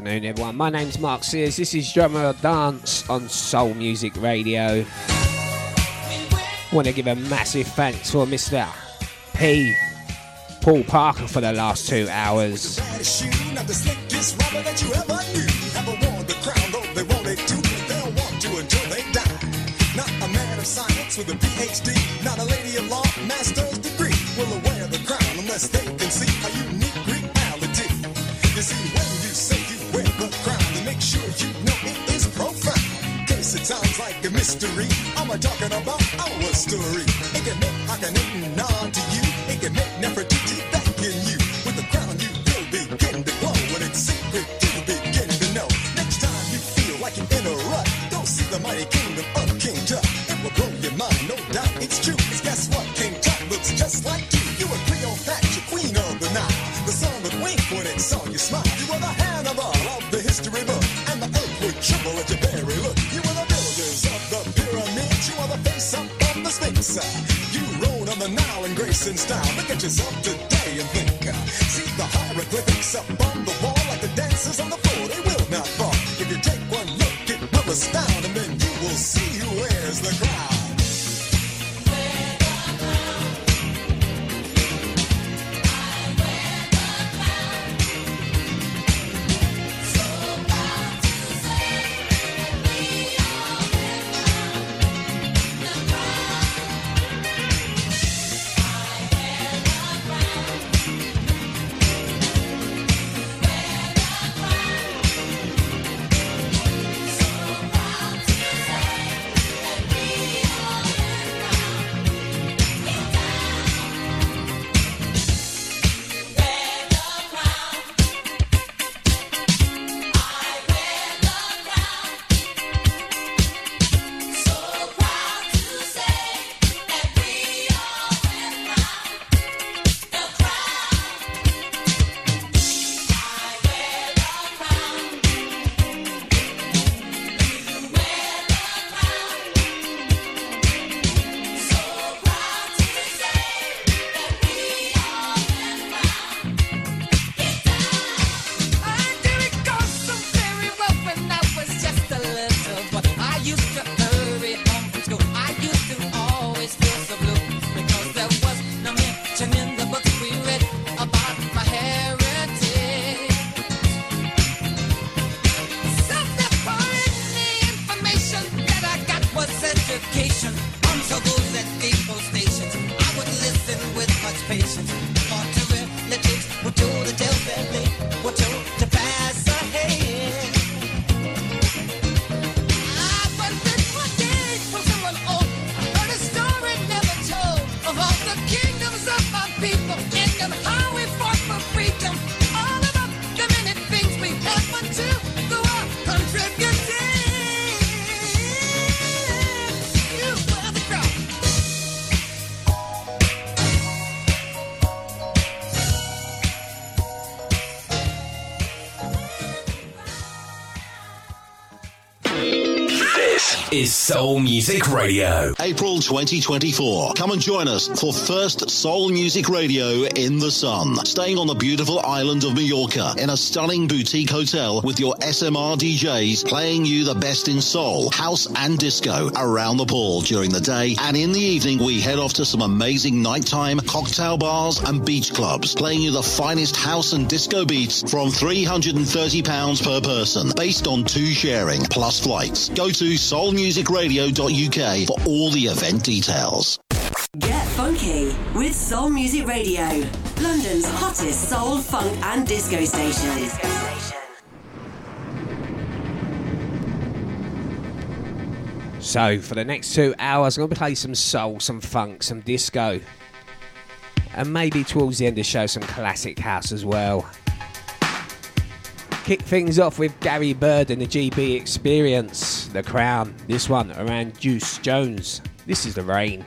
afternoon, everyone. My name's Mark Sears. This is Drummer Dance on Soul Music Radio. Want to give a massive thanks for Mr. P. Paul Parker for the last two hours. With a PhD, not a lady of law, master's degree. Will the crown unless they can see a unique reality. You see, like an eating Soul Music Radio. April 2024. Come and join us for first Soul Music Radio in the sun. Staying on the beautiful island of Mallorca in a stunning boutique hotel with your SMR DJs playing you the best in soul, house and disco around the pool during the day. And in the evening, we head off to some amazing nighttime cocktail bars and beach clubs playing you the finest house and disco beats from £330 per person based on two sharing plus flights. Go to Soul Music Radio soulmusicradio.uk for all the event details. Get funky with Soul Music Radio, London's hottest soul, funk, and disco station. So, for the next two hours, I'm going to play some soul, some funk, some disco. And maybe towards the end of the show, some classic house as well. Kick things off with Gary Byrd and the GB Experience, The Crown. This one Oran Juice Jones. This is The Rain.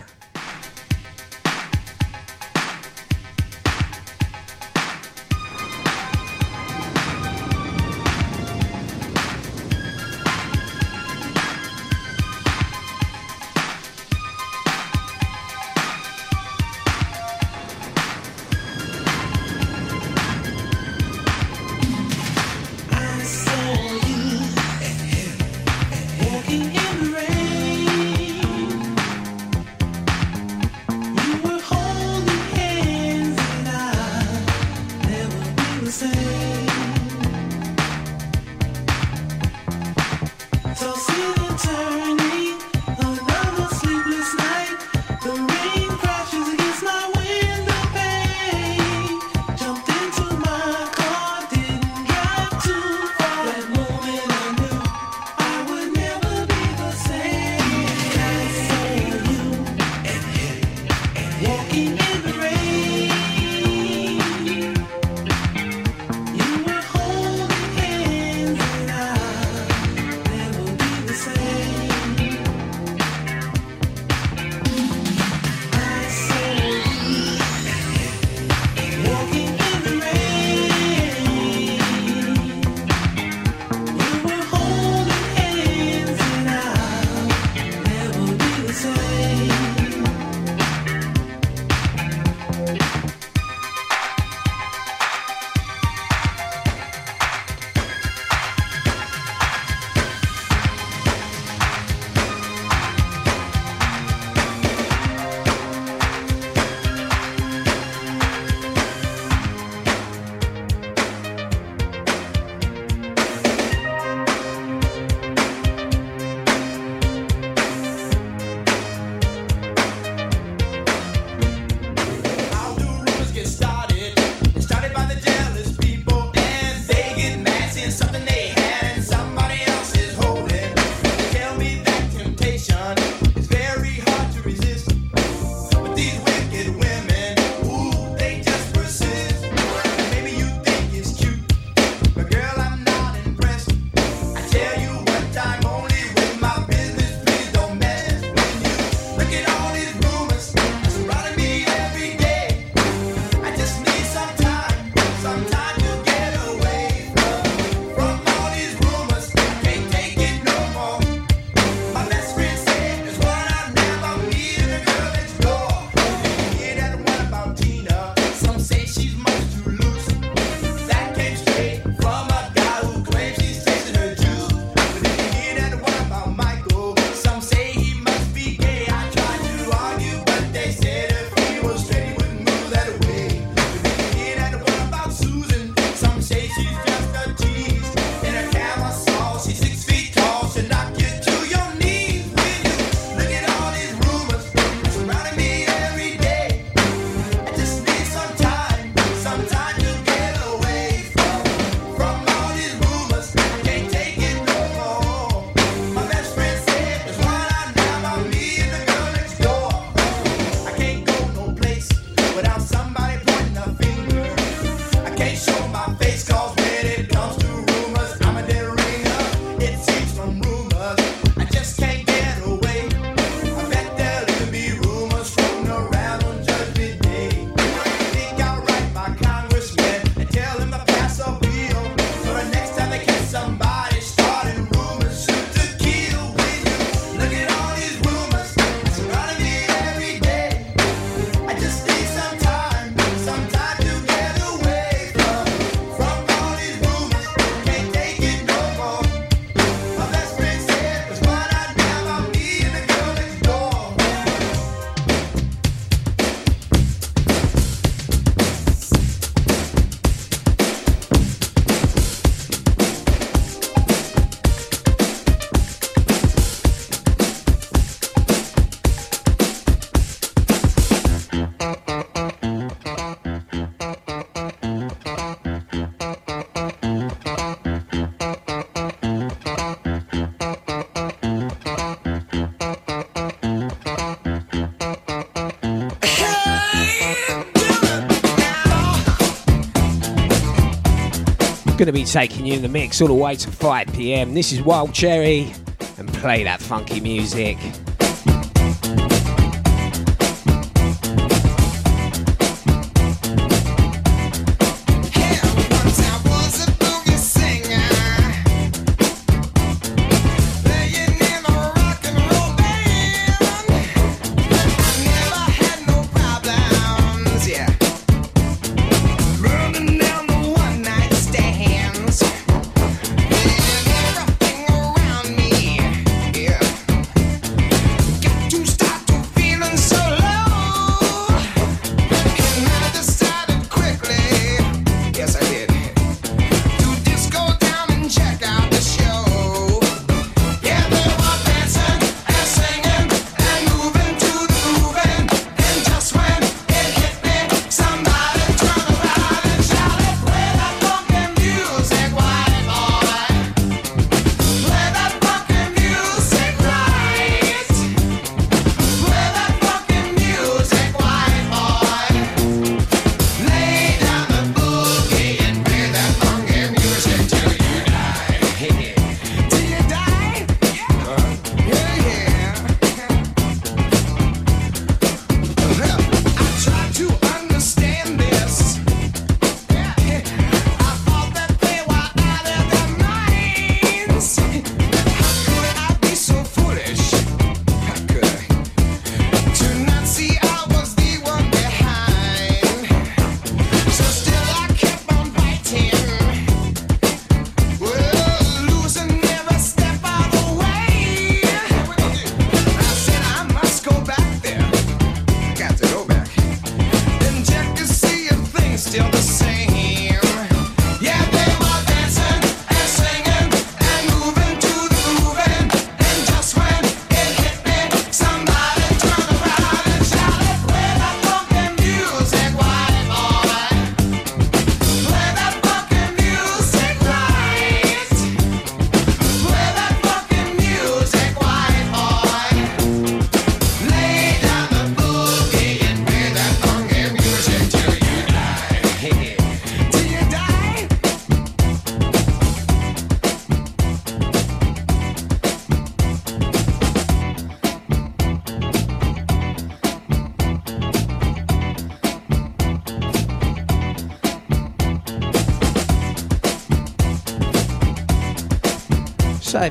Going to be taking you in the mix all the way to 5 pm. This is Wild Cherry and play that funky music.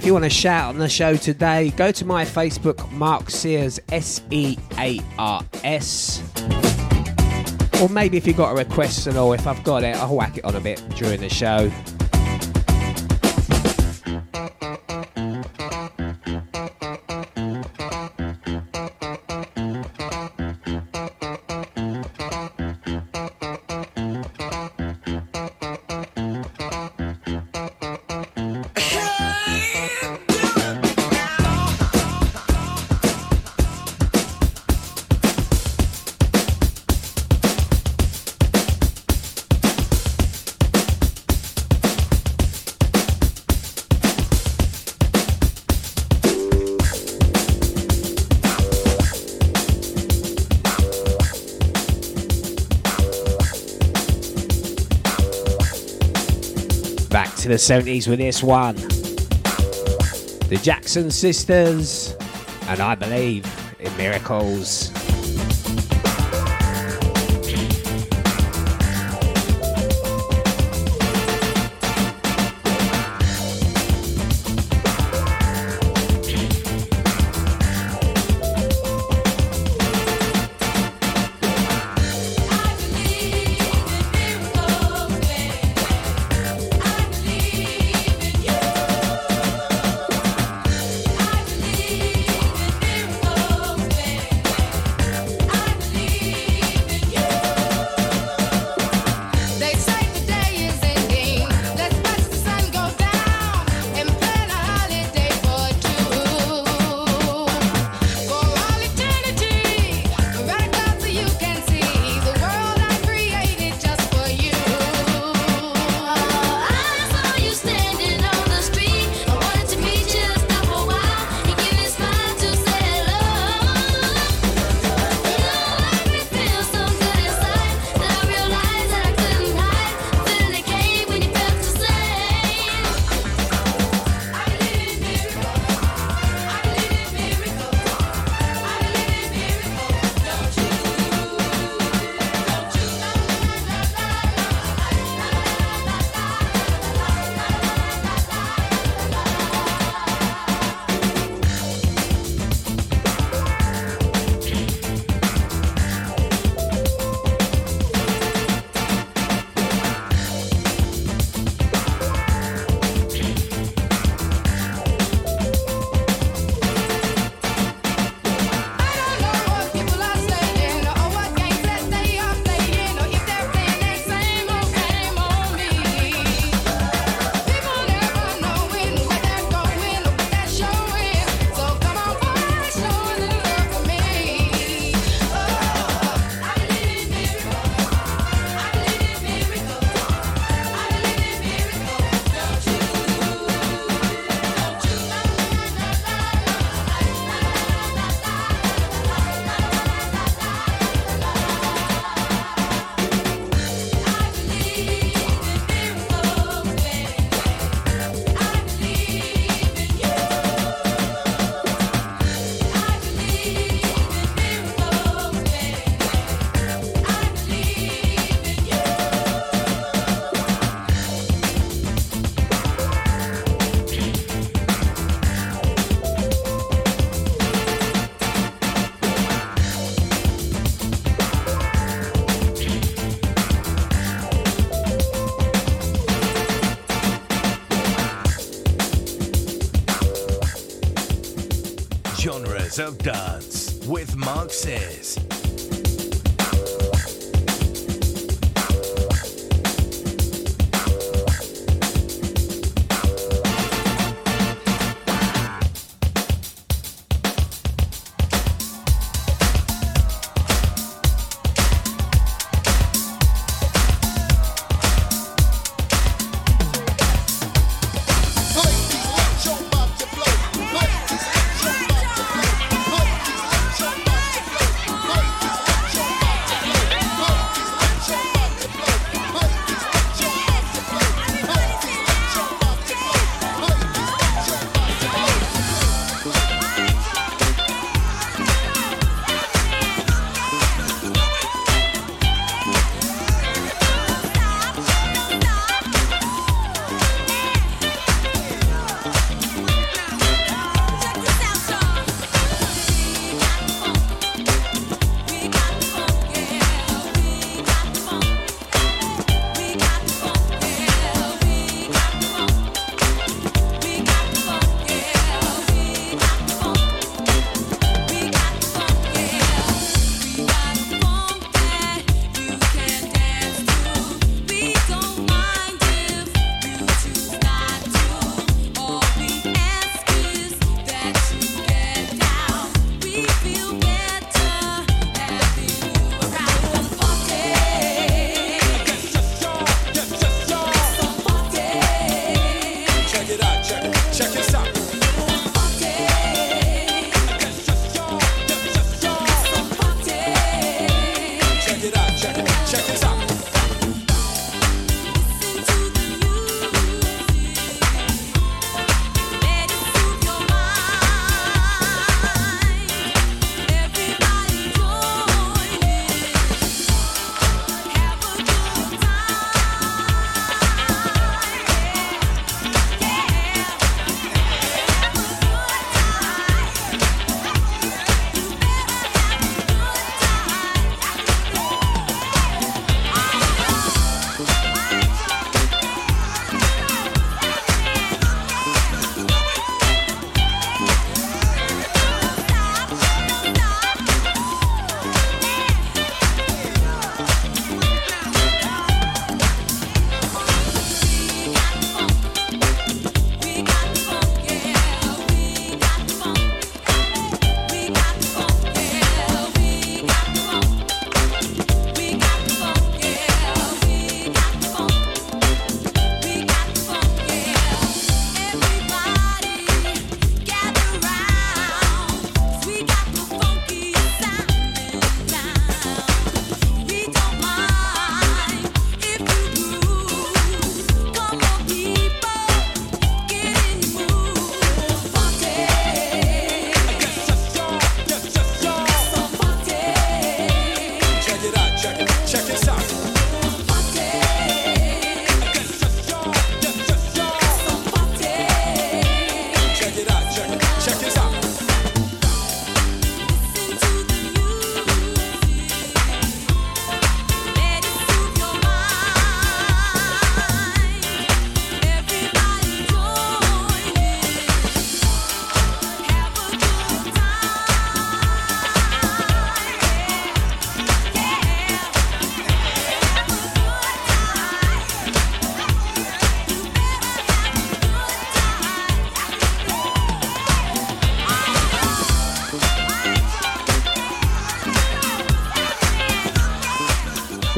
If you want to shout on the show today, go to my Facebook, Mark Sears, S E A R S. Or maybe if you've got a request and all, if I've got it, I'll whack it on a bit during the show. The 70s with this one. The Jackson Sisters, and I believe in miracles. Dance with Mark Sears.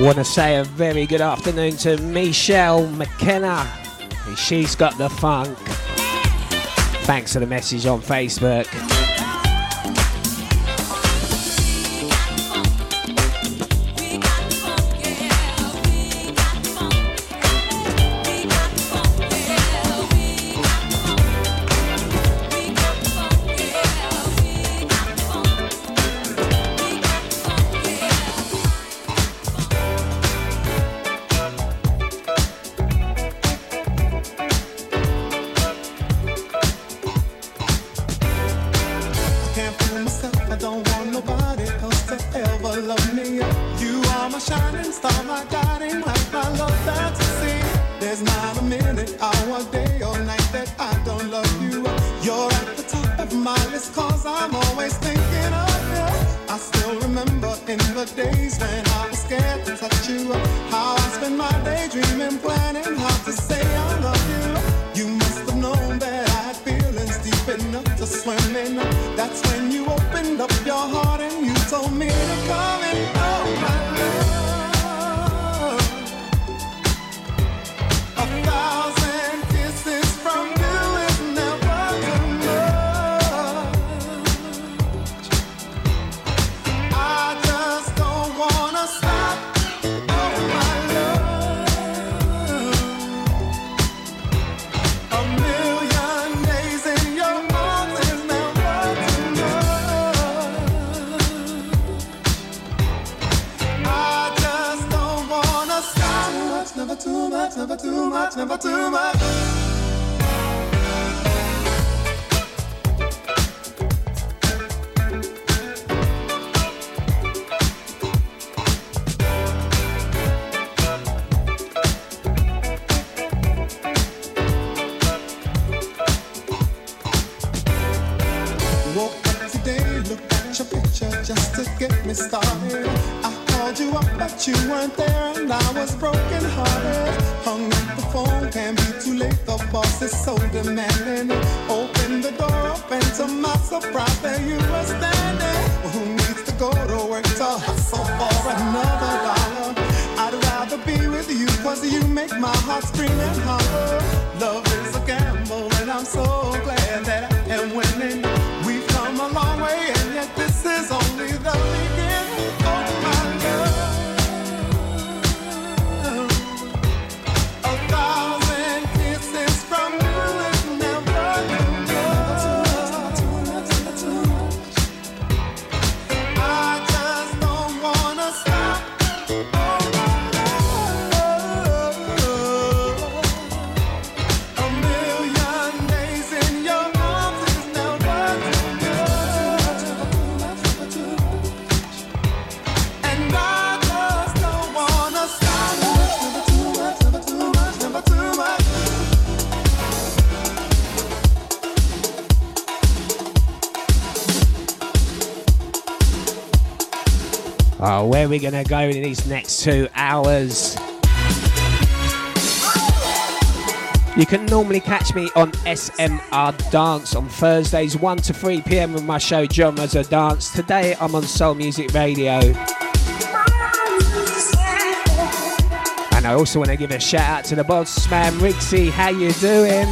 Want to say a very good afternoon to Michelle McKenna. She's got the funk. Thanks for the message on Facebook. I'm so we're going to go in these next two hours. You can normally catch me on SMR Dance on Thursdays 1 to 3 pm with my show Genres of Dance. Today I'm on Soul Music Radio. And I also want to give a shout out to the boss man Rixie. How you doing?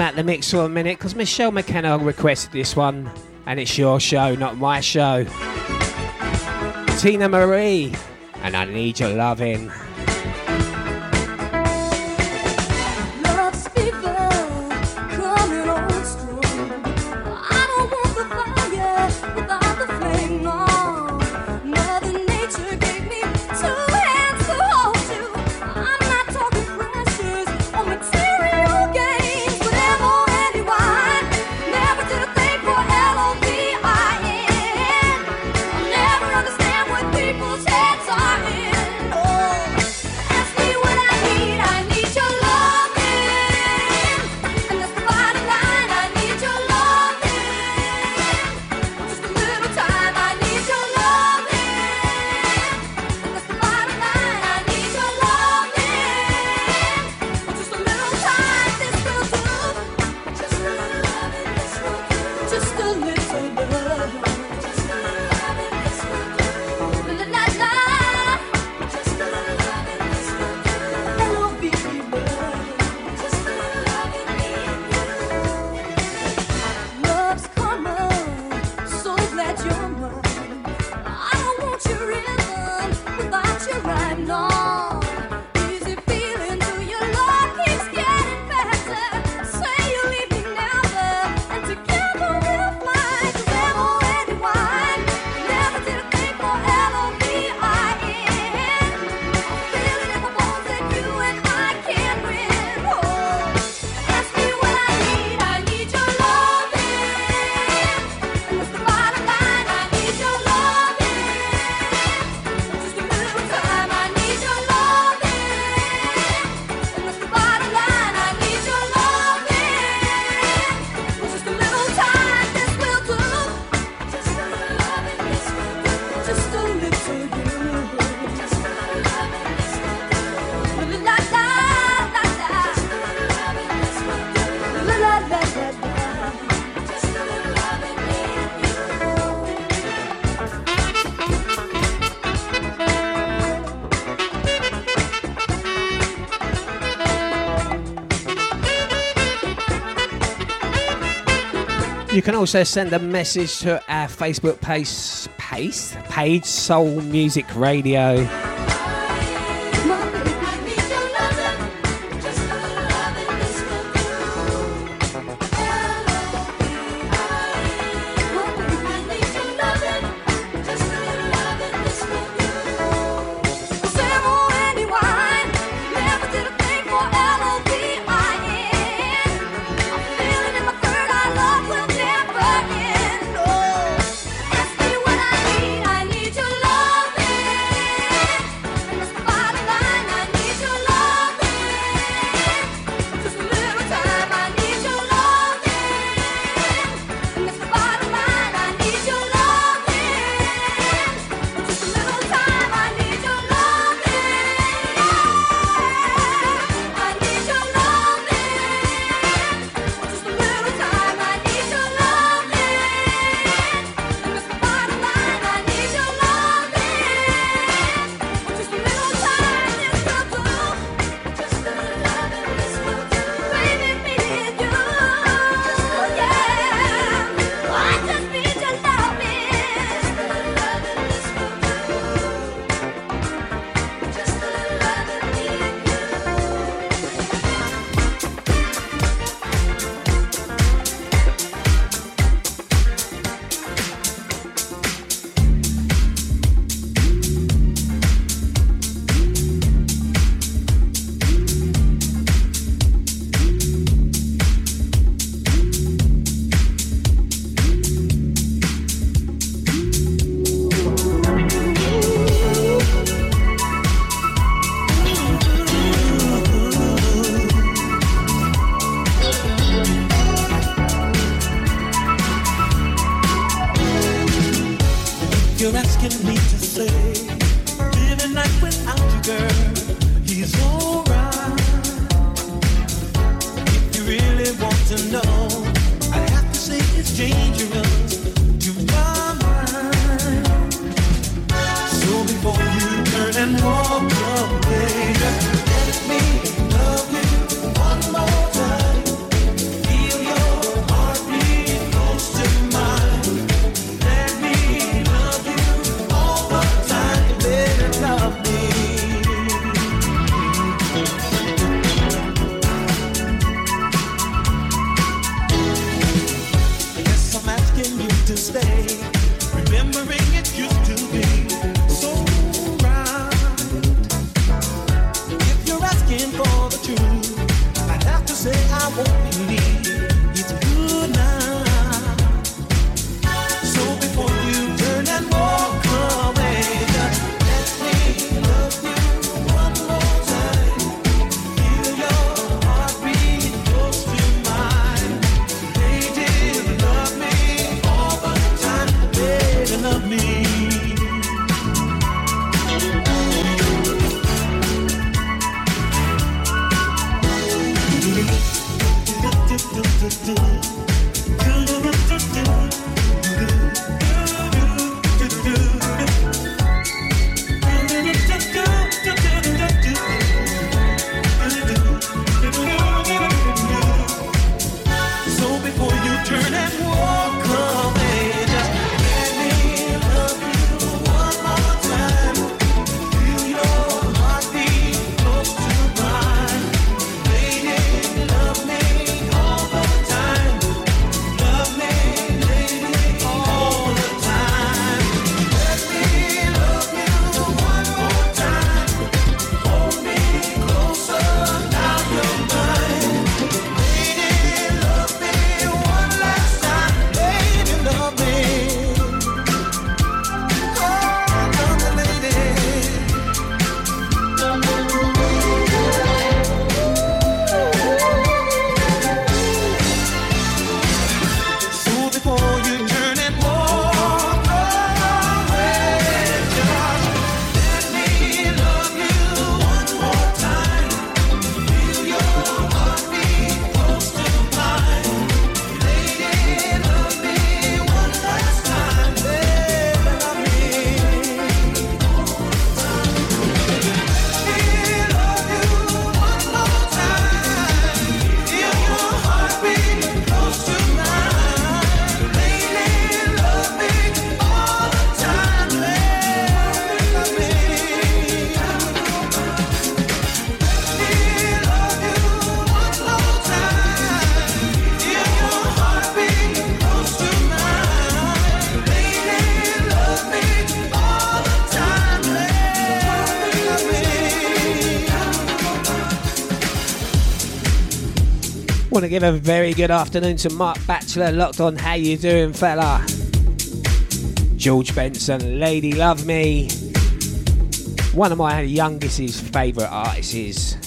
Came out the mix for a minute because Michelle McKenna requested this one, and it's your show, not my show. Teena Marie, and I need your loving. Can also send a message to our Facebook page, page, page Soul Music Radio. want to give a very good afternoon to Mark Batchelor, locked on. How you doing, fella? George Benson, Lady Love Me. One of my youngest's favourite artists is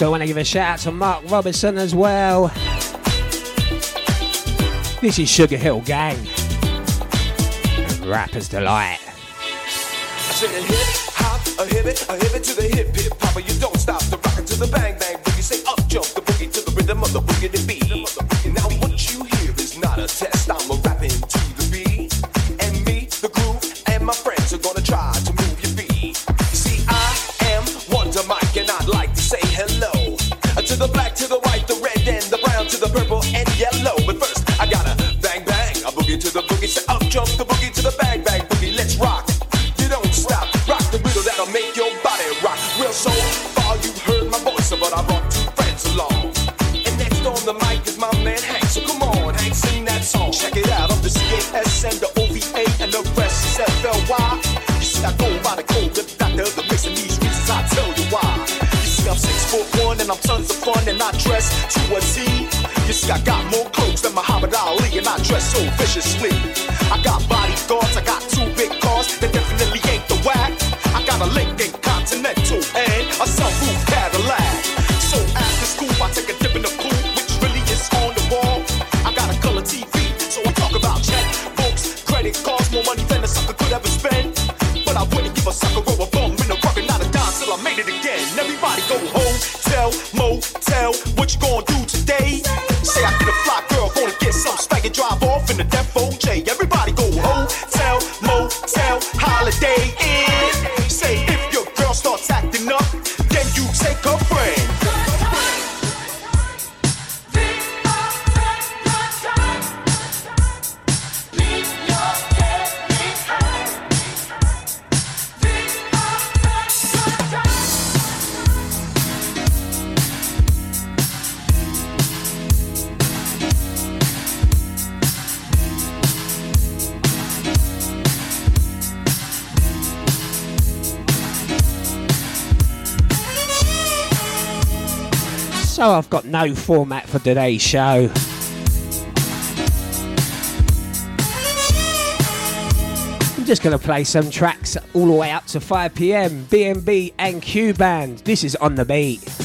Also, want to give a shout out to Mark Robinson as well. This is Sugarhill Gang. Rapper's Delight. I said a hip, hop, a hip a hip to the hip. dress to a T. You see, I got more clothes than Muhammad Ali, and I dress so viciously. Everybody go ho. So I've got no format for today's show. I'm just going to play some tracks all the way up to 5 pm. BNB and Q Band. This is on the beat.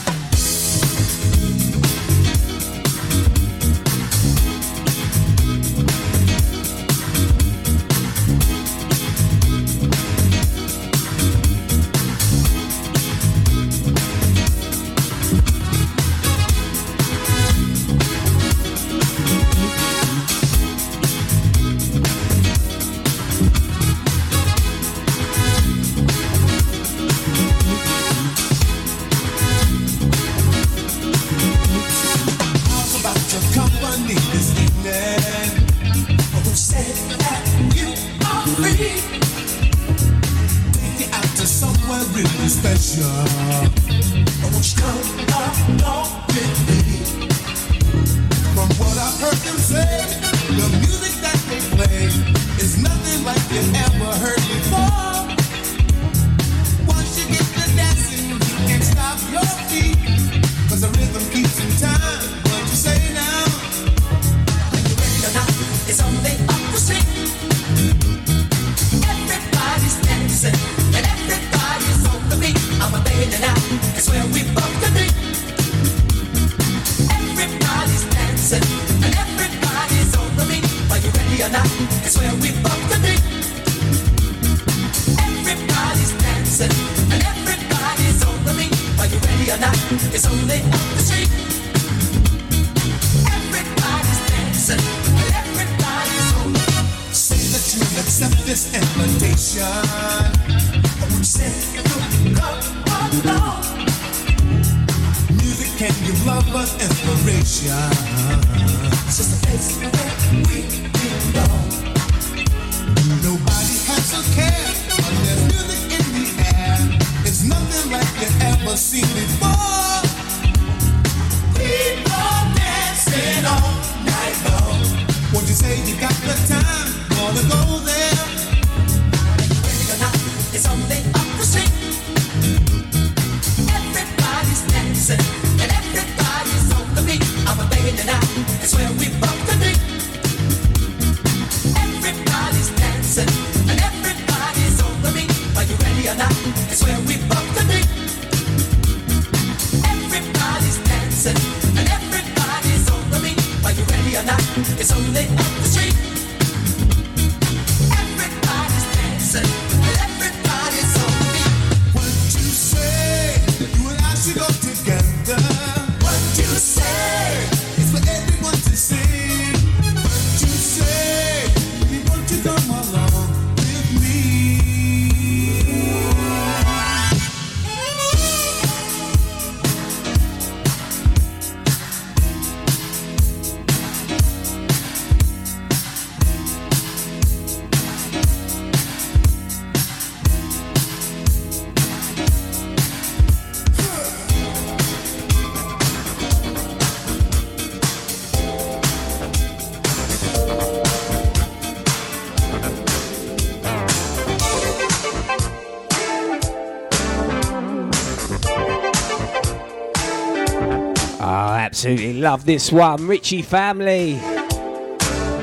this one, Ritchie Family.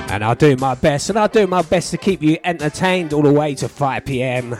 And I'll do my best, and I'll do my best to keep you entertained all the way to 5 pm.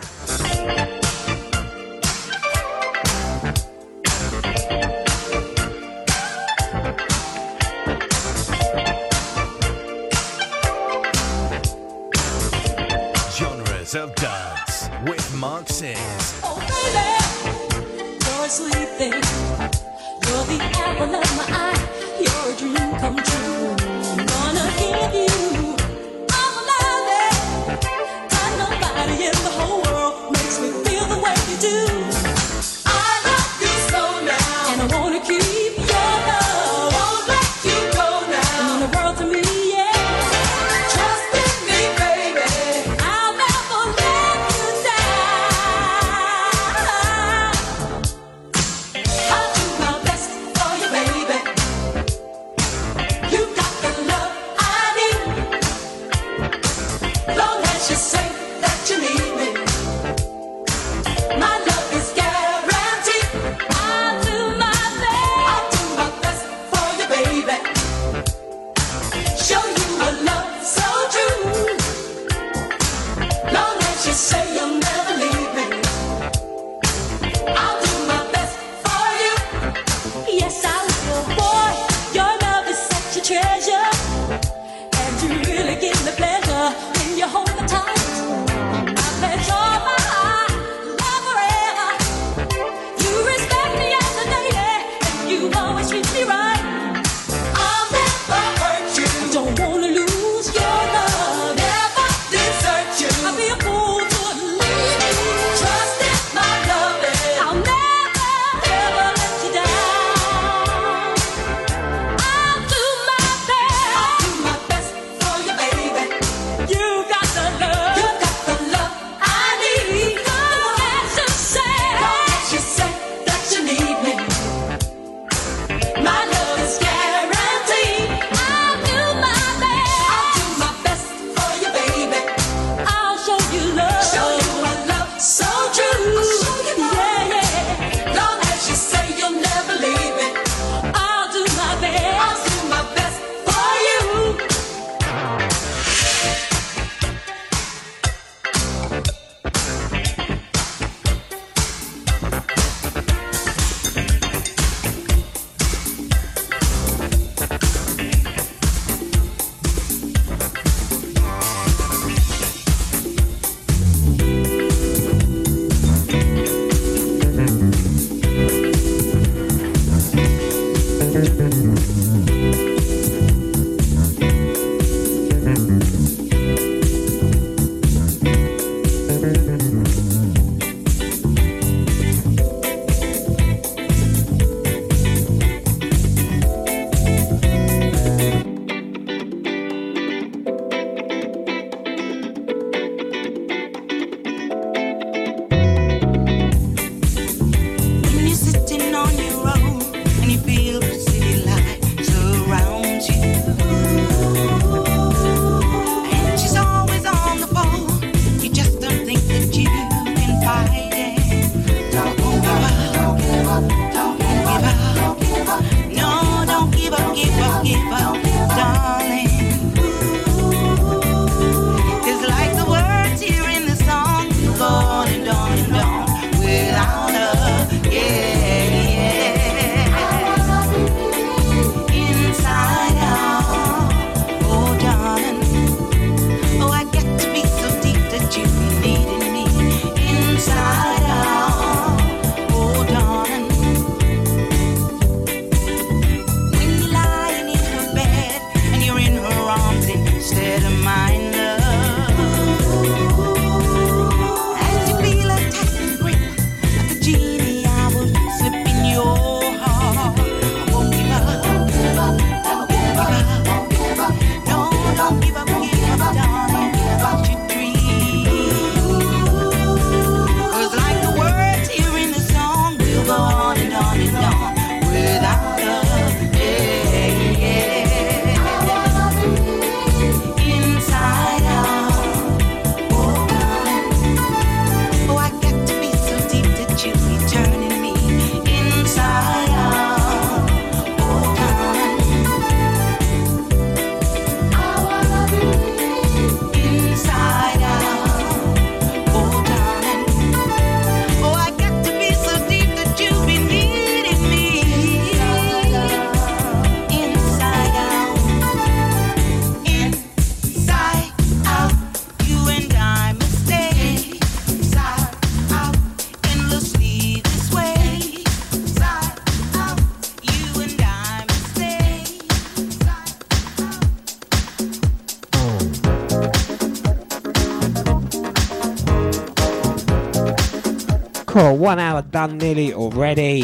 Oh, one hour done nearly already.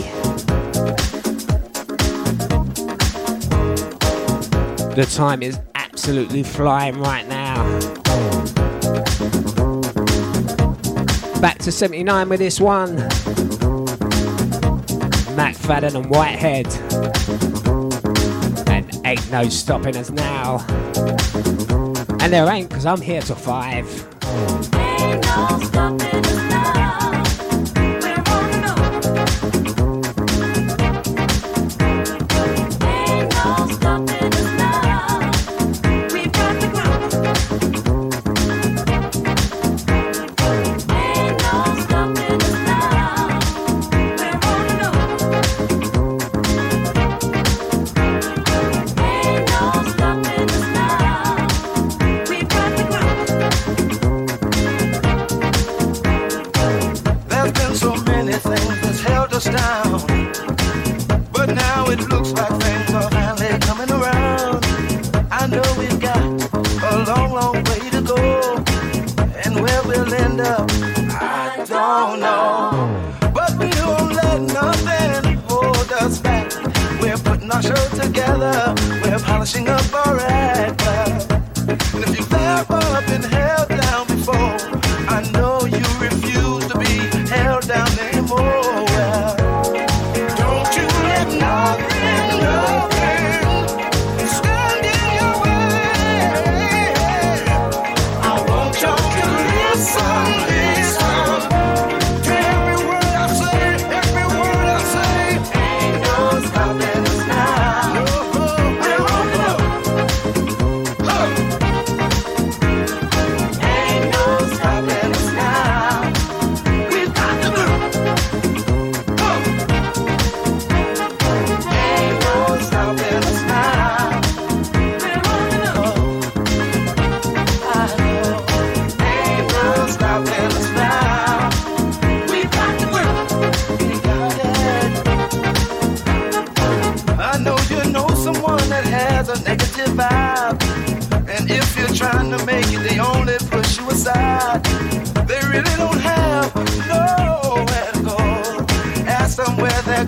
The time is absolutely flying right now. Back to 79 with this one. McFadden and Whitehead. And ain't no stopping us now. And there ain't, because I'm here till five. where we'll end up, I don't know. But we won't let nothing hold us back. We're putting our show together, we're polishing up our act. And if you've ever been held.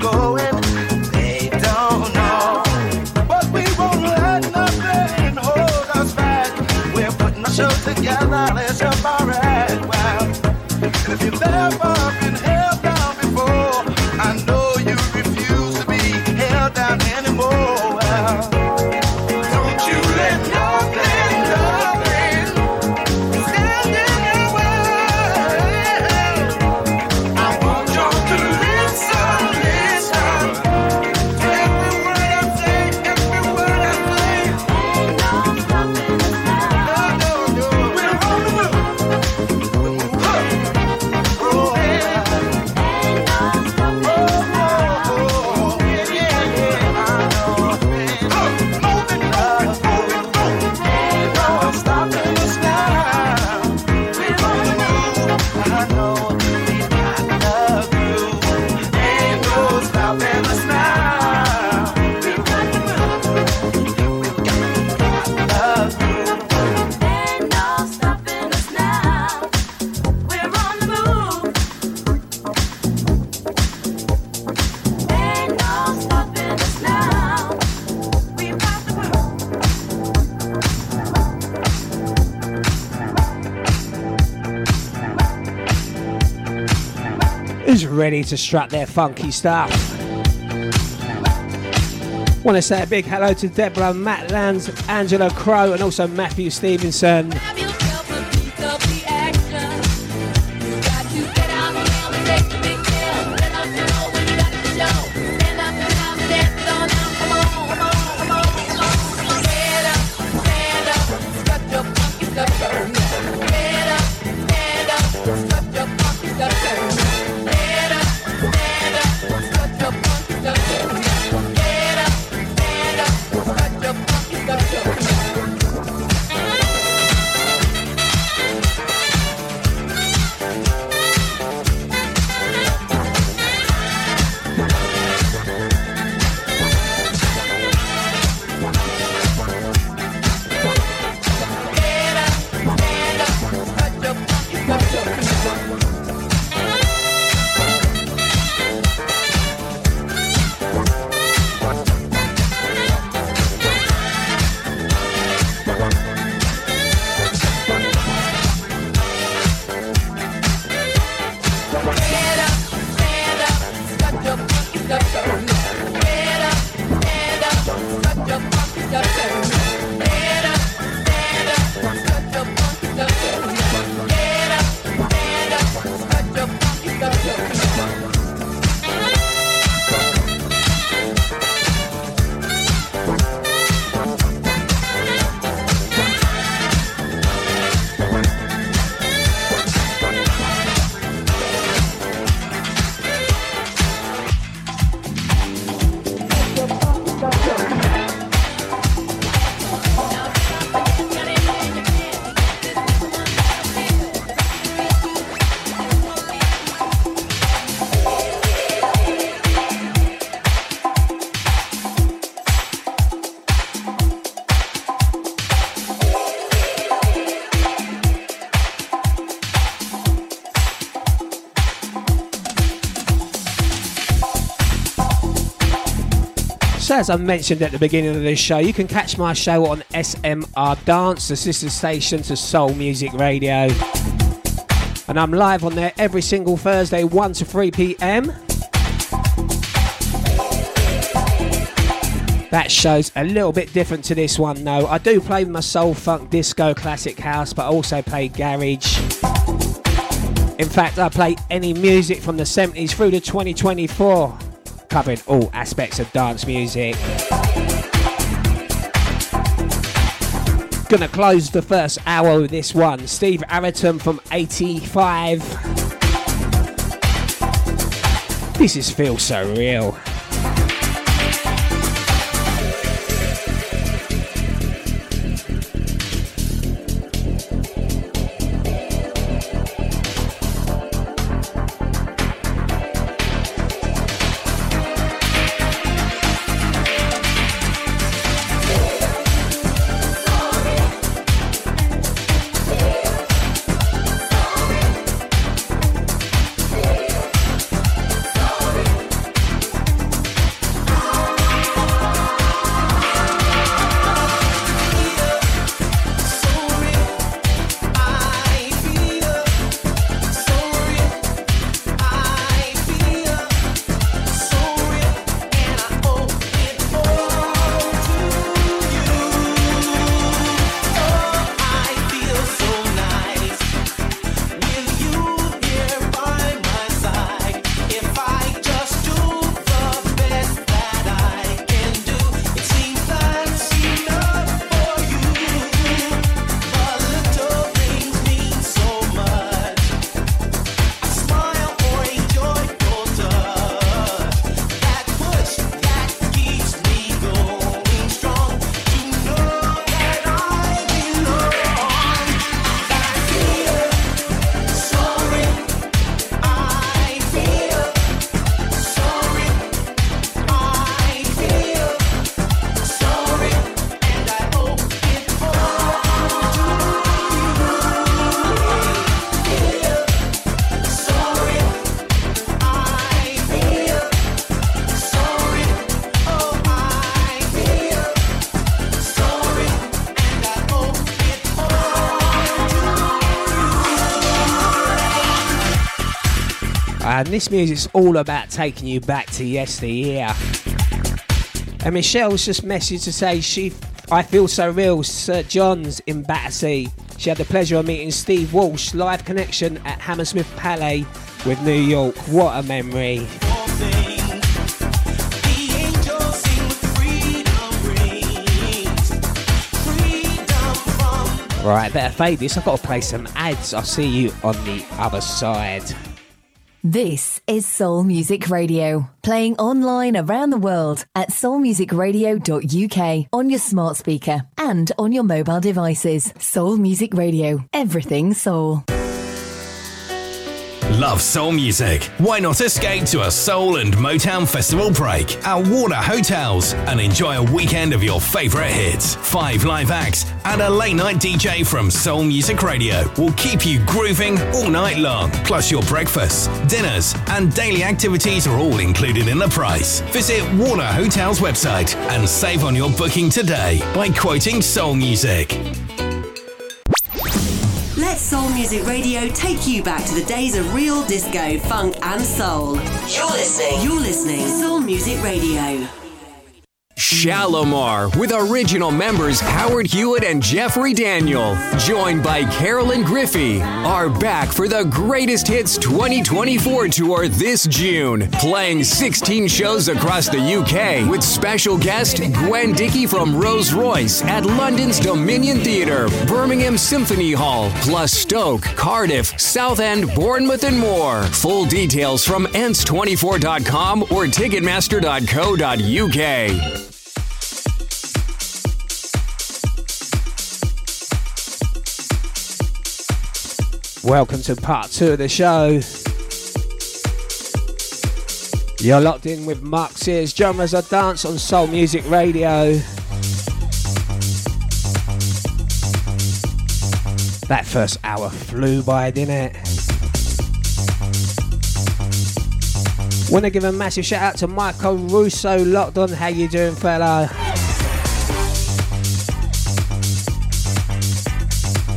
go away. ready to strut their funky stuff. Want to say a big hello to Deborah, Matt Lands, Angela Crow, and also Matthew Stevenson. As I mentioned at the beginning of this show, you can catch my show on SMR Dance, the sister station to Soul Music Radio. And I'm live on there every single Thursday, 1 to 3 pm. That show's a little bit different to this one, though. I do play my soul, funk, disco, classic house, but I also play garage. In fact, I play any music from the 70s through to 2024 covering all aspects of dance music. Gonna close the first hour with this one. Steve Arrington from 85. This is Feel So Real. And this music's all about taking you back to yesteryear. And Michelle's just messaged to say she, I feel so real. Sir John's in Battersea. She had the pleasure of meeting Steve Walsh live connection at Hammersmith Palais with New York. What a memory! Right, better fade this. I've got to play some ads. I'll see you on the other side. This is Soul Music Radio, playing online around the world at soulmusicradio.uk on your smart speaker and on your mobile devices. Soul Music Radio, everything soul. Love soul music? Why not escape to a Soul and Motown Festival break at Warner Hotels and enjoy a weekend of your favorite hits? Five live acts and a late night DJ from Soul Music Radio will keep you grooving all night long. Plus, your breakfasts, dinners, and daily activities are all included in the price. Visit Warner Hotels website and save on your booking today by quoting Soul Music. Let Soul Music Radio take you back to the days of real disco, funk, and soul. You're listening. You're listening. Soul Music Radio. Shalamar with original members Howard Hewitt and Jeffrey Daniel, joined by Carolyn Griffey, are back for the Greatest Hits 2024 tour this June, playing 16 shows across the UK with special guest Gwen Dickey from Rose Royce at London's Dominion Theatre, Birmingham Symphony Hall, plus Stoke, Cardiff, Southend, Bournemouth, and more. Full details from ents24.com or ticketmaster.co.uk. Welcome to part two of the show. You're locked in with Mark Sears, Genres a Dance on Soul Music Radio. That first hour flew by, didn't it? Want to give a massive shout out to Michael Russo, locked on. How you doing, fella?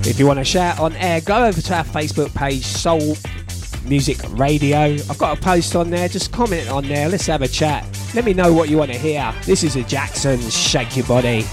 If you want to shout on air, go over to our Facebook page, Soul Music Radio. I've got a post on there, just comment on there. Let's have a chat. Let me know what you want to hear. This is a Jacksons, Shake Your Body.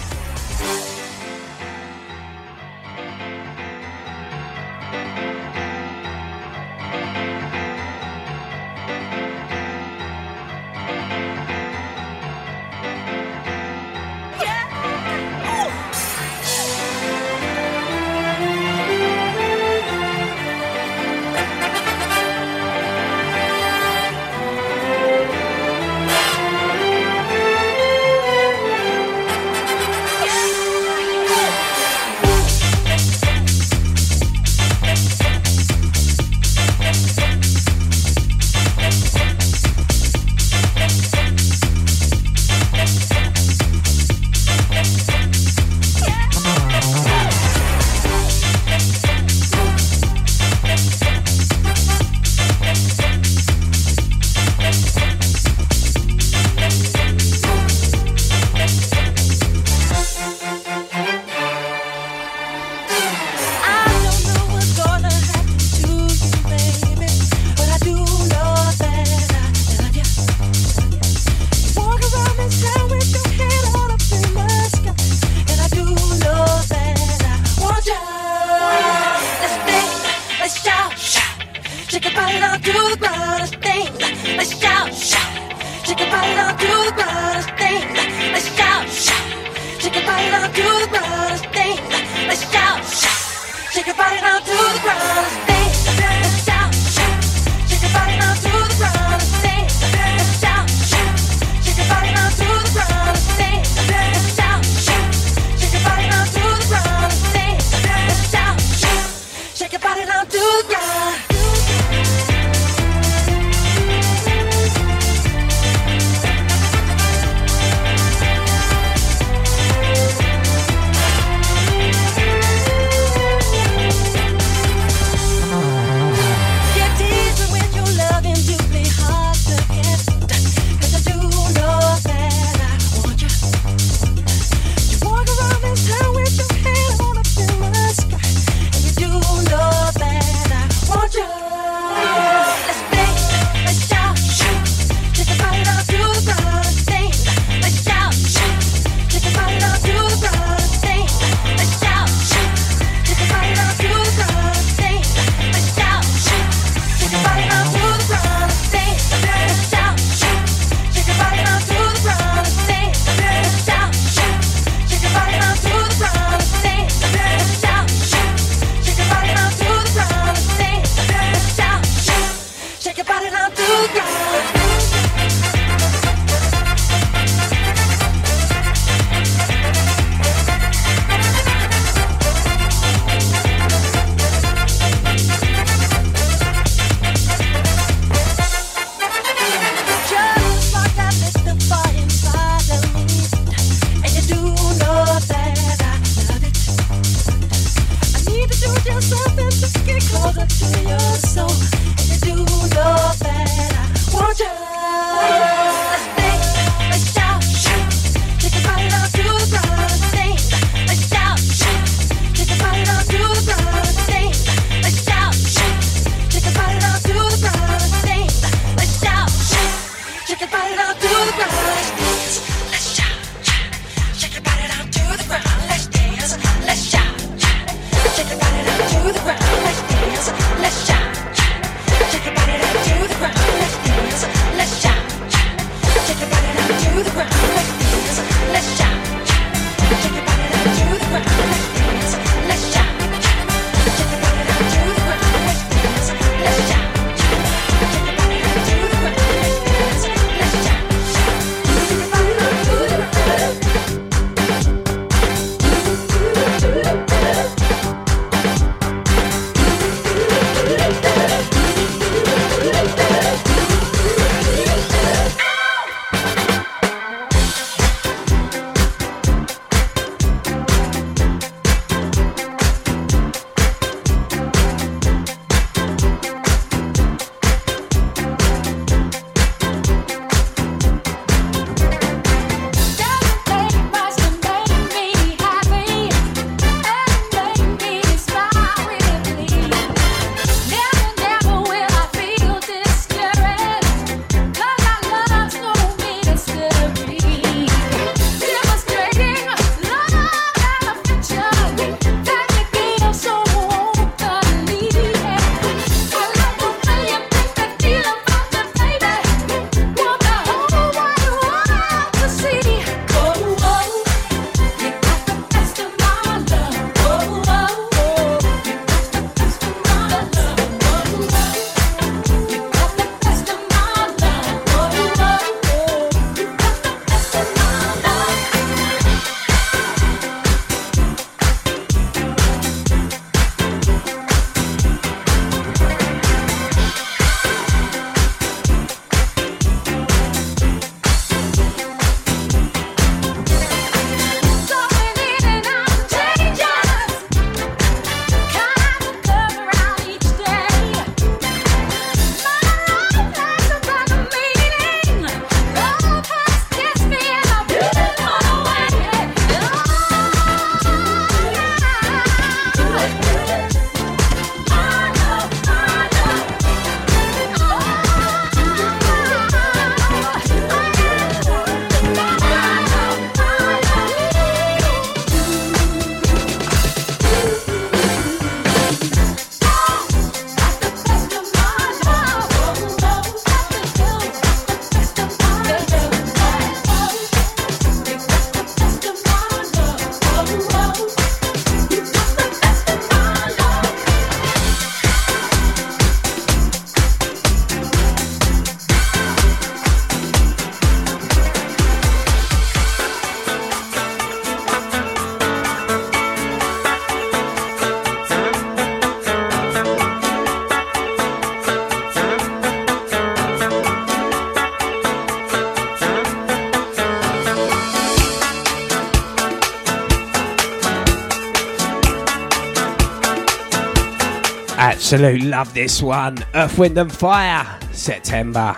absolute love this one. Earth, Wind and Fire, September.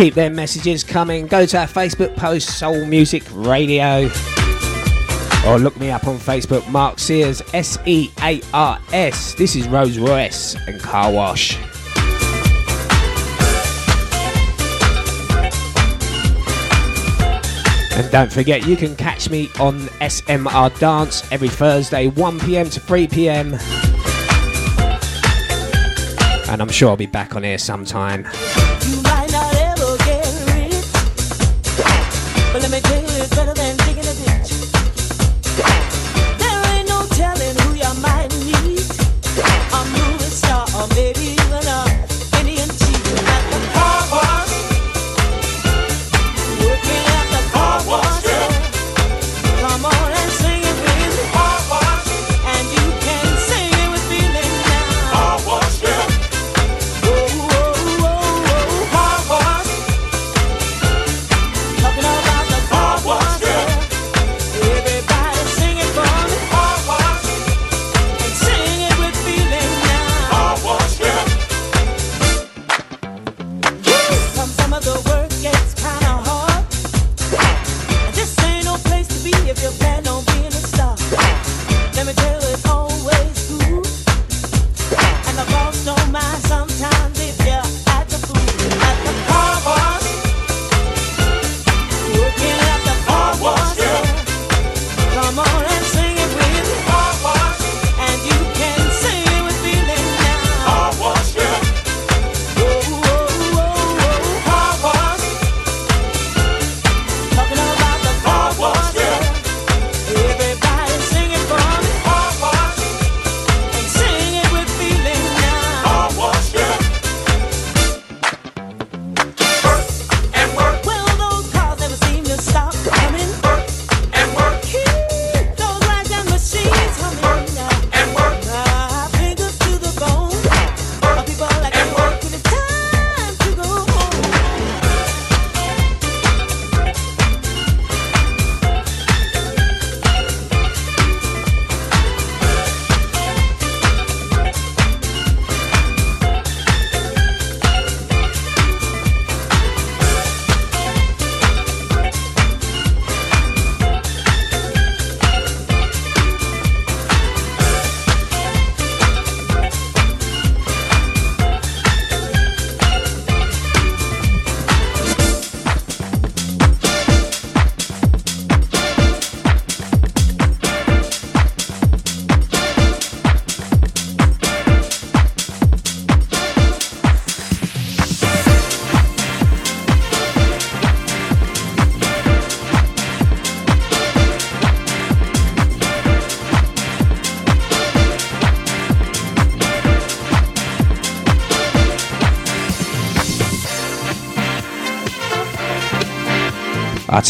keep their messages coming. Go to our Facebook post, Soul Music Radio. Or look me up on Facebook, Mark Sears, S E A R S. This is Rose Royce and Car Wash. And don't forget, you can catch me on SMR Dance every Thursday, 1 pm to 3 pm. And I'm sure I'll be back on here sometime.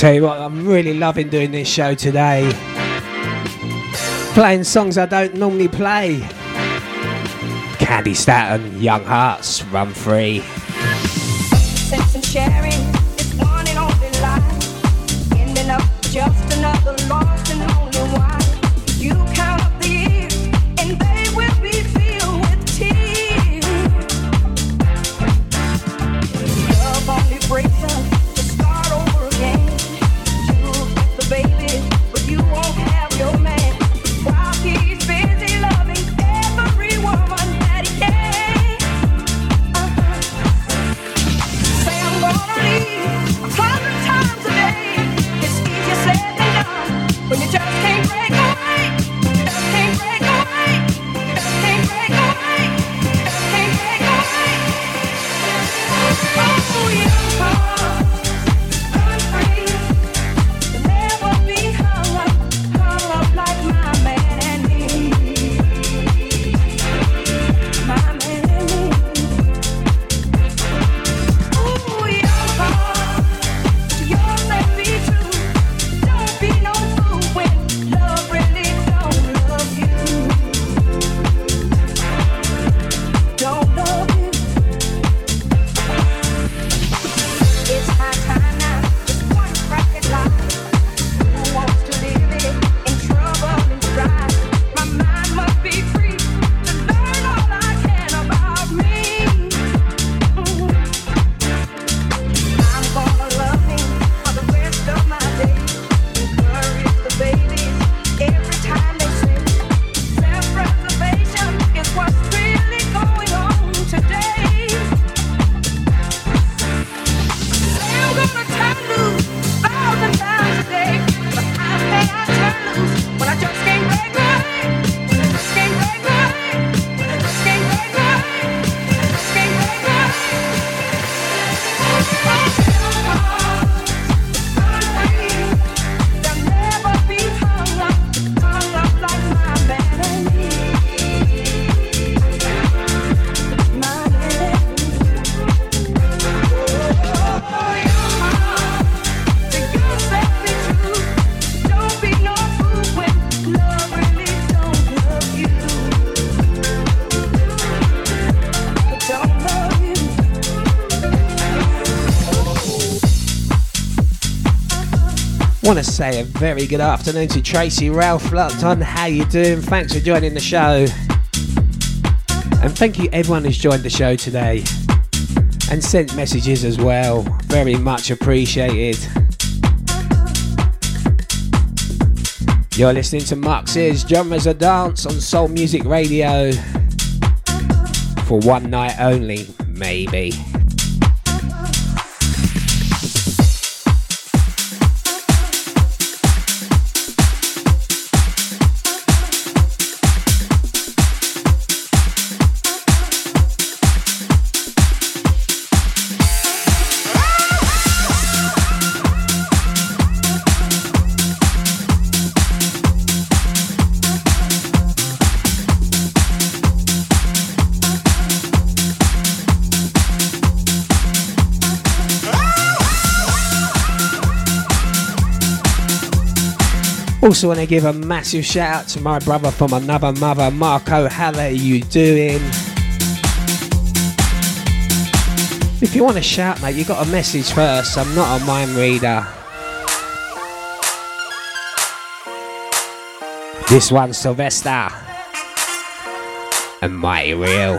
tell you what, I'm really loving doing this show today. Playing songs I don't normally play. Candi Staton, Young Hearts, Run Free. Very good afternoon to Tracy, Ralph Lupton. How you doing? Thanks for joining the show. And thank you everyone who's joined the show today and sent messages as well. Very much appreciated. You're listening to Mark's Genres a Dance on Soul Music Radio for one night only, maybe. Also, want to give a massive shout out to my brother from another mother, Marco. How are you doing? If you want to shout, mate, you got a message first. I'm not a mind reader. This one's Sylvester and Mighty Real.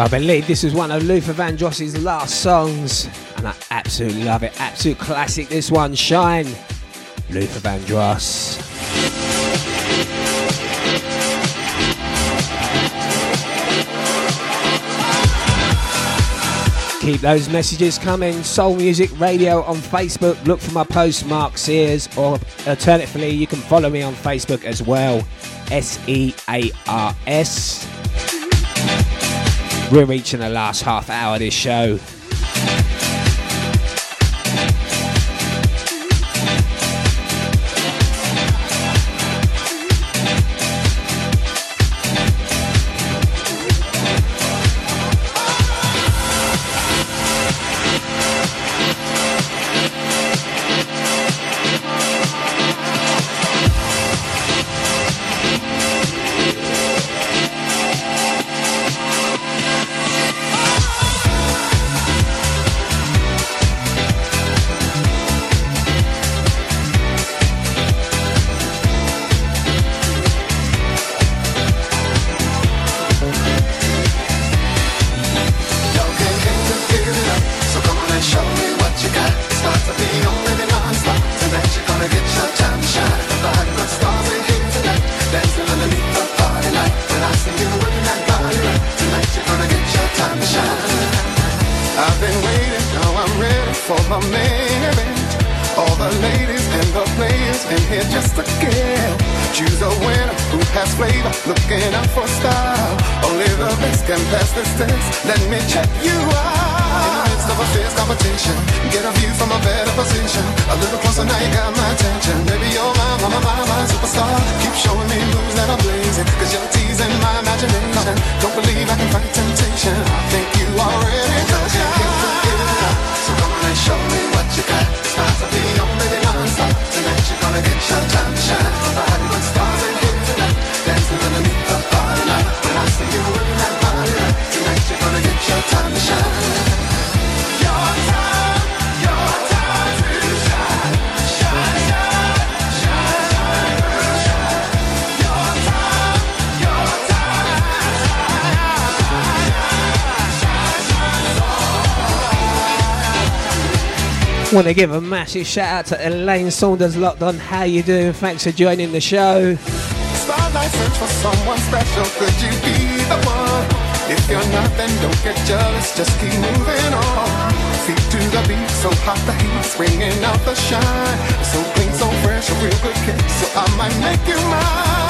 I believe this is one of Luther Vandross's last songs, and I absolutely love it. Absolute classic, this one, Shine. Luther Vandross. Keep those messages coming. Soul Music Radio on Facebook. Look for my post, Mark Sears, or alternatively, you can follow me on Facebook as well. S E A R S. We're reaching the last half hour of this show. Want to give a massive shout out to Elaine Saunders locked on. How you doing? Thanks for joining the show. Starlight search for someone special. Could you be the one? If you're not, then don't get jealous. Just keep moving on. Feet to the beat, so hot the heat, out the shine. So clean, so fresh, a real good. So I might make you mine.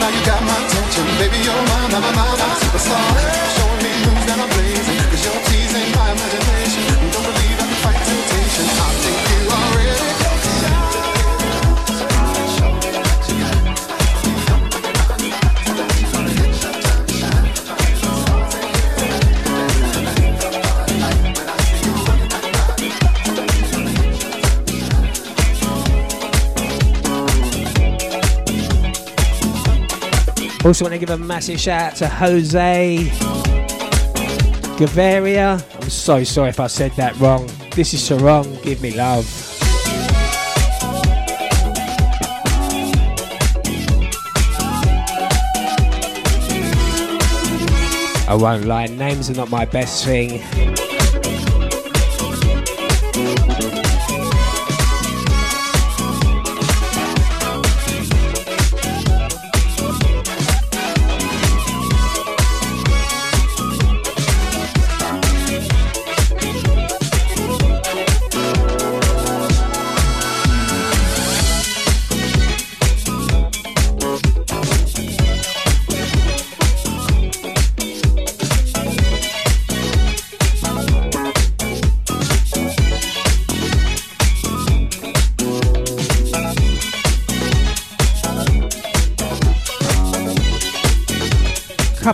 now, you got my attention. Baby, you're my, my, my, my, my superstar. Showing me moves that are blazing, cause you're teasing my imagination. Also, want to give a massive shout out to Jose. Gavaria. I'm so sorry if I said that wrong. This is Cerrone. Give me love. I won't lie, names are not my best thing.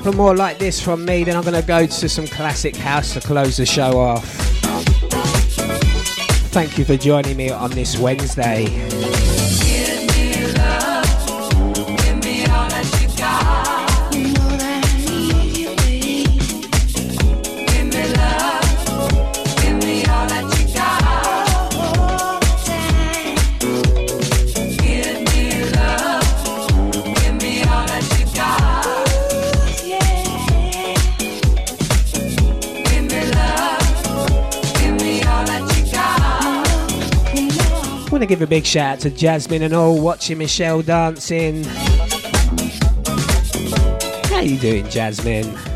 Couple more like this from me, then I'm going to go to some classic house to close the show off. Thank you for joining me on this Wednesday. To give a big shout out to Jasmine and all watching Michelle dancing. How you doing, Jasmine?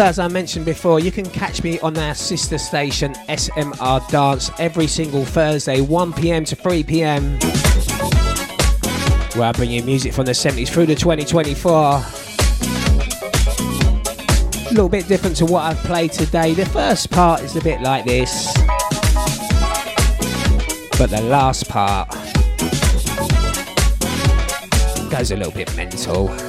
As I mentioned before, you can catch me on our sister station SMR Dance every single Thursday, 1 pm to 3 pm, where I bring you music from the 70s through to 2024. A little bit different to what I've played today. The first part is a bit like this, but the last part goes a little bit mental.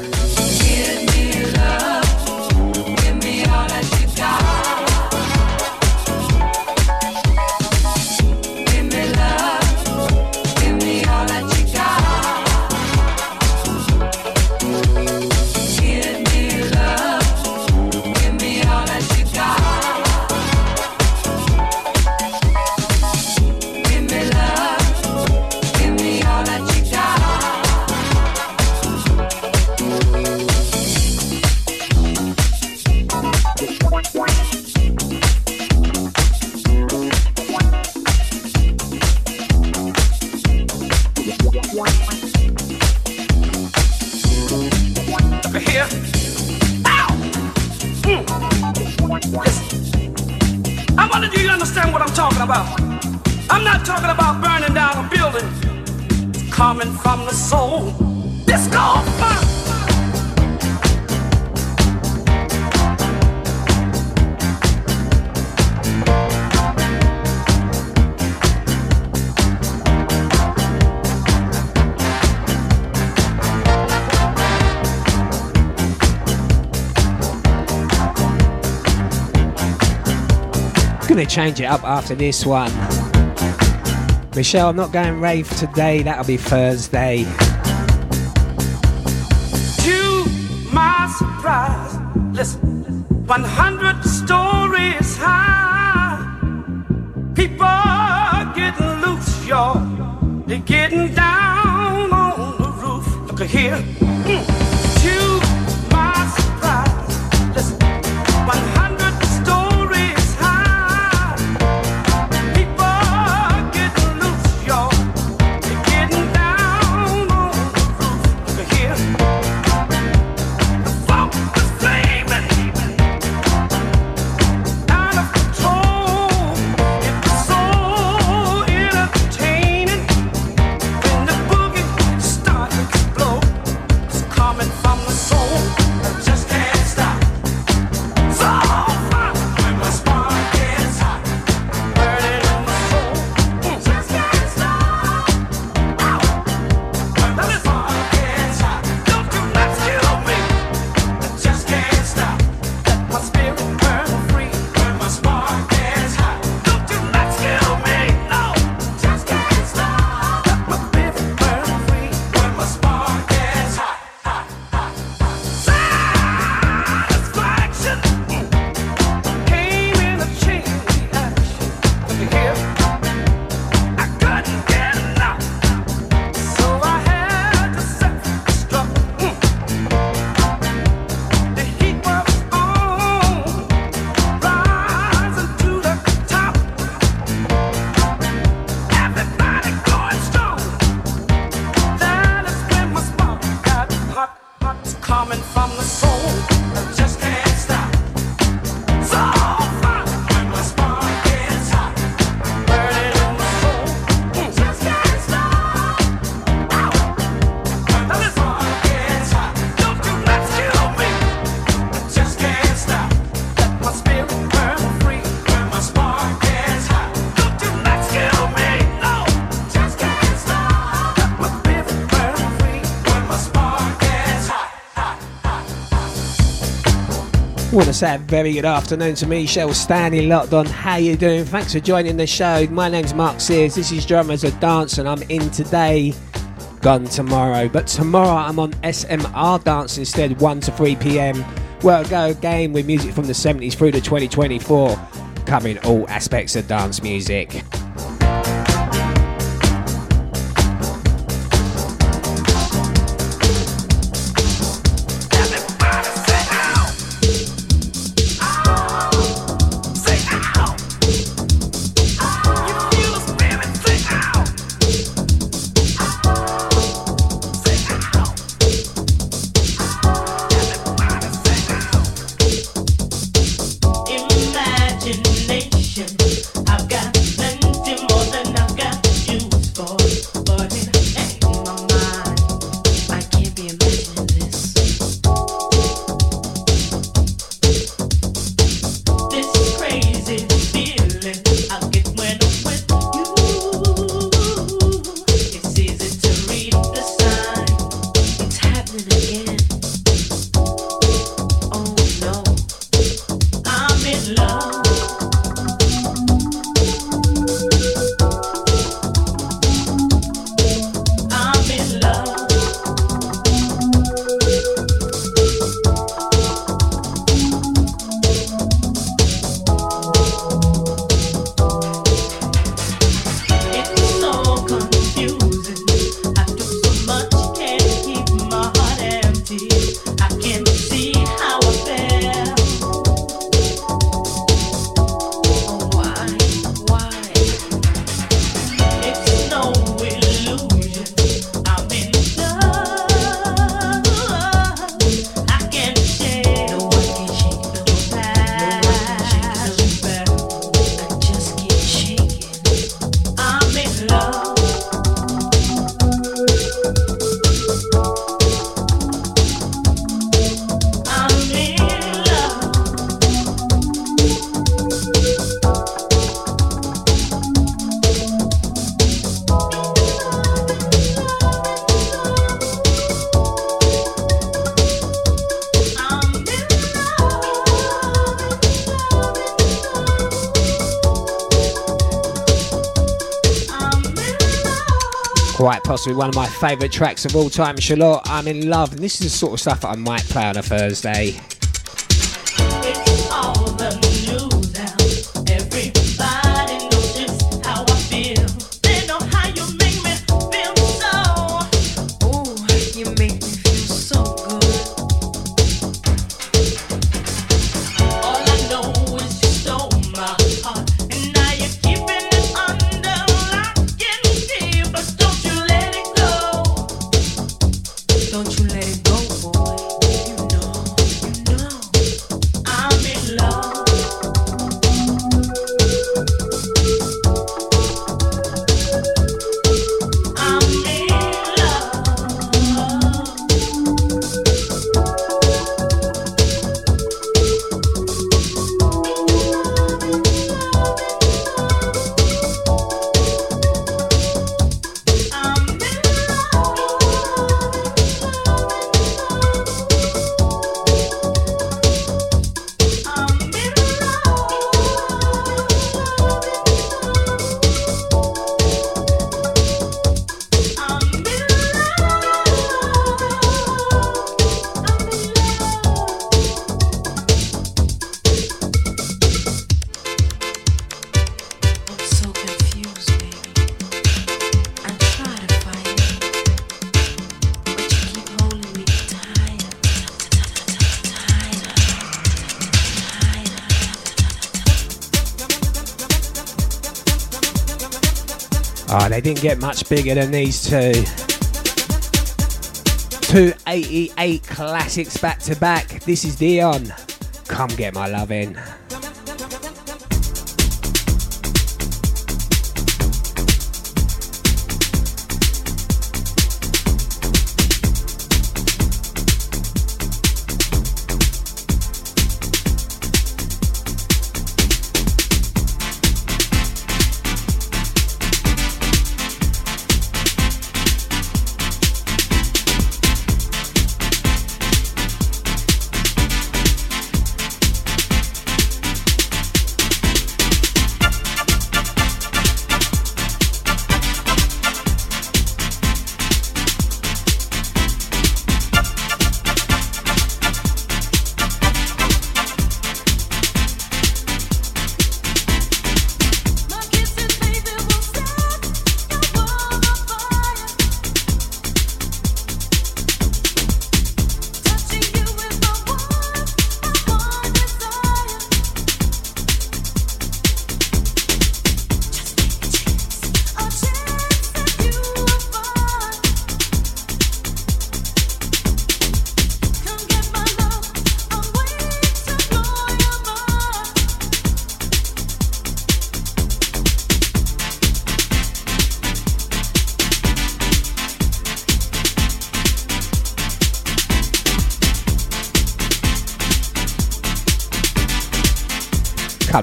Change it up after this one. Michelle, I'm not going rave today, that'll be Thursday. To my surprise, listen, 100 stories high. People are getting loose, y'all. They're getting down on the roof. Look here. Mm. that very good afternoon to me, Michelle Stanley locked on. How you doing? Thanks for joining the show. My name's Mark Sears. This is Genres of Dance, and I'm in today, gone tomorrow. But tomorrow I'm on SMR Dance instead, 1 to 3 p.m. Well, go game with music from the 70s through to 2024, covering all aspects of dance music. House with one of my favourite tracks of all time, Shalamar. I'm in love. And this is the sort of stuff that I might play on a Thursday. They didn't get much bigger than these two. Two eighty-eight classics back to back. This is Dionne. Come get my love in.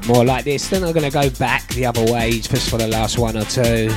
More like this, then I'm gonna go back the other way just for the last one or two.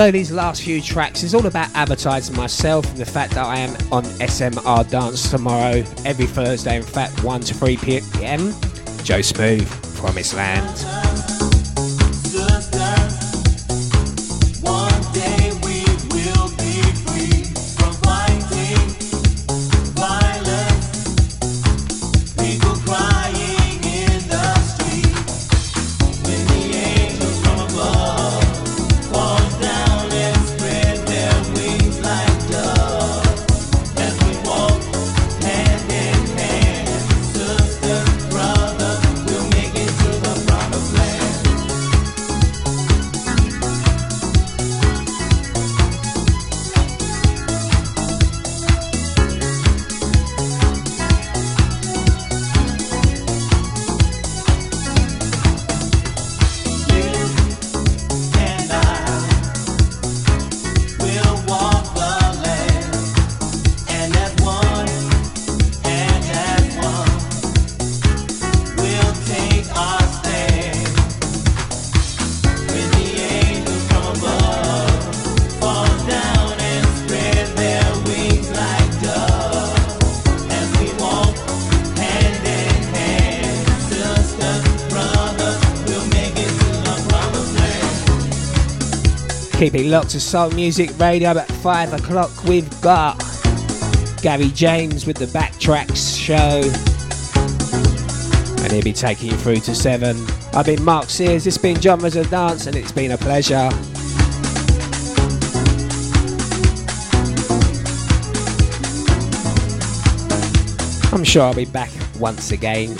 So these last few tracks is all about advertising myself and the fact that I am on SMR Dance tomorrow, every Thursday, in fact, 1 to 3 p.m. Joe Smooth, Promised Land. Keep locked to Soul Music Radio at 5 o'clock. We've got Gary James with the Backtracks show. And he'll be taking you through to 7. I've been Mark Sears, it's been Genres of Dance, and it's been a pleasure. I'm sure I'll be back once again.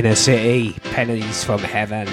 Inner City, Pennies from Heaven.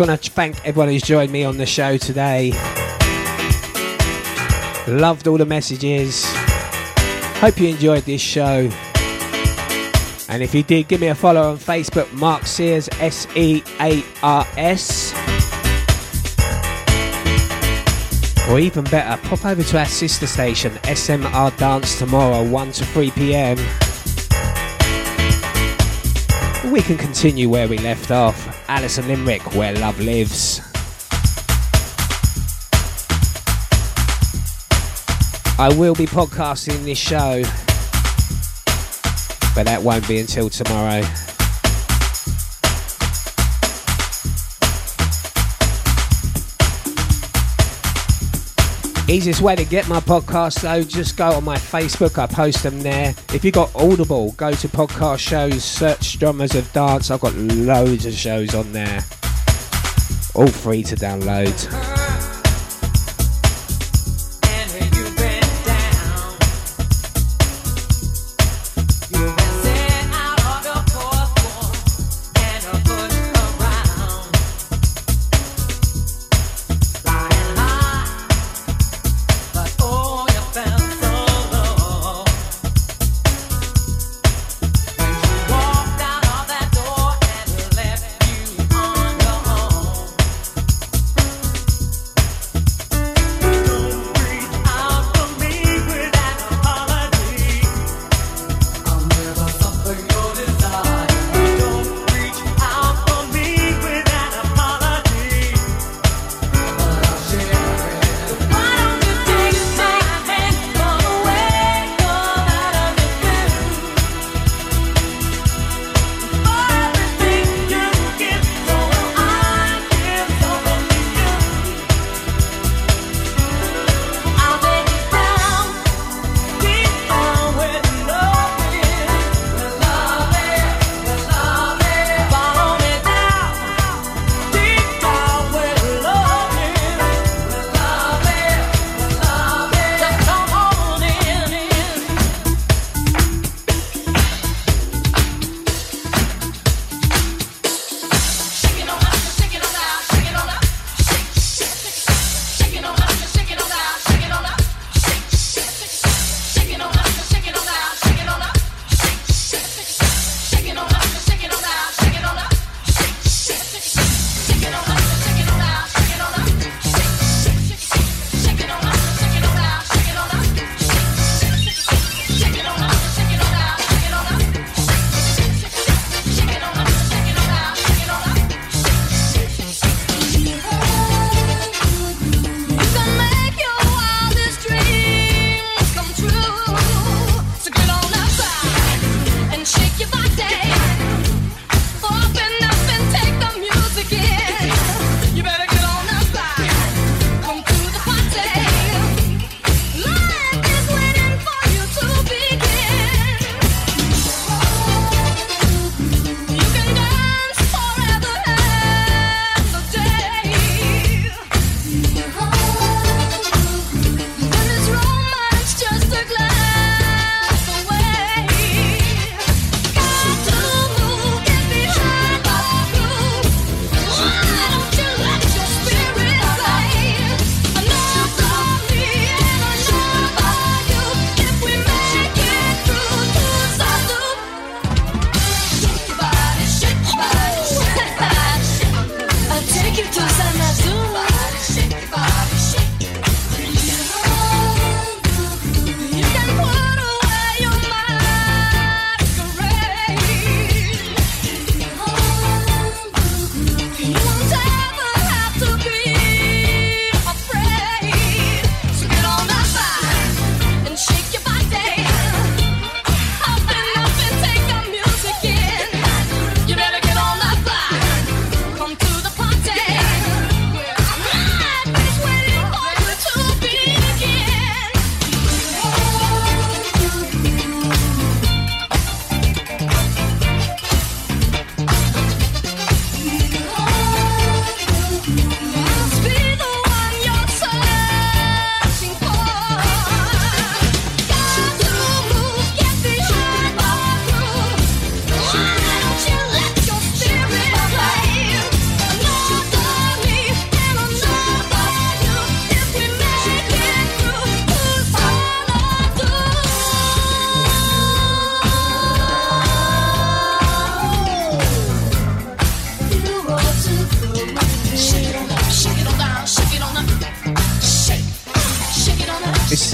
Want to thank everyone who's joined me on the show today. Loved all the messages. Hope you enjoyed this show. And if you did, give me a follow on Facebook, Mark Sears, S E A R S. Or even better, pop over to our sister station, SMR Dance tomorrow, 1 to 3 pm. We can continue where we left off. Alison Limerick, Where Love Lives. I will be podcasting this show, but that won't be until tomorrow. Easiest way to get my podcast though, just go on my Facebook, I post them there. If you got Audible, go to podcast shows, search Genres of Dance. I've got loads of shows on there. All free to download.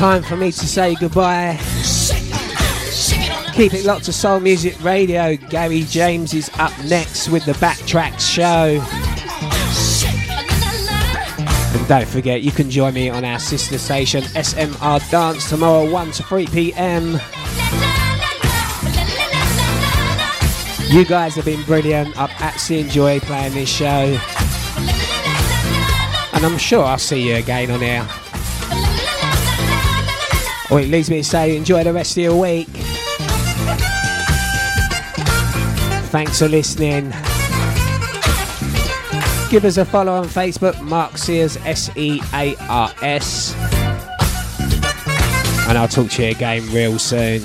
Time for me to say goodbye. Keep it locked to Soul Music Radio. Gary James is up next with the Backtracks show. And don't forget, you can join me on our sister station SMR Dance tomorrow, 1 to 3 pm. You guys have been brilliant. I've actually enjoyed playing this show. And I'm sure I'll see you again on here. Or it leaves me to say, enjoy the rest of your week. Thanks for listening. Give us a follow on Facebook, Mark Sears, S E A R S. And I'll talk to you again real soon.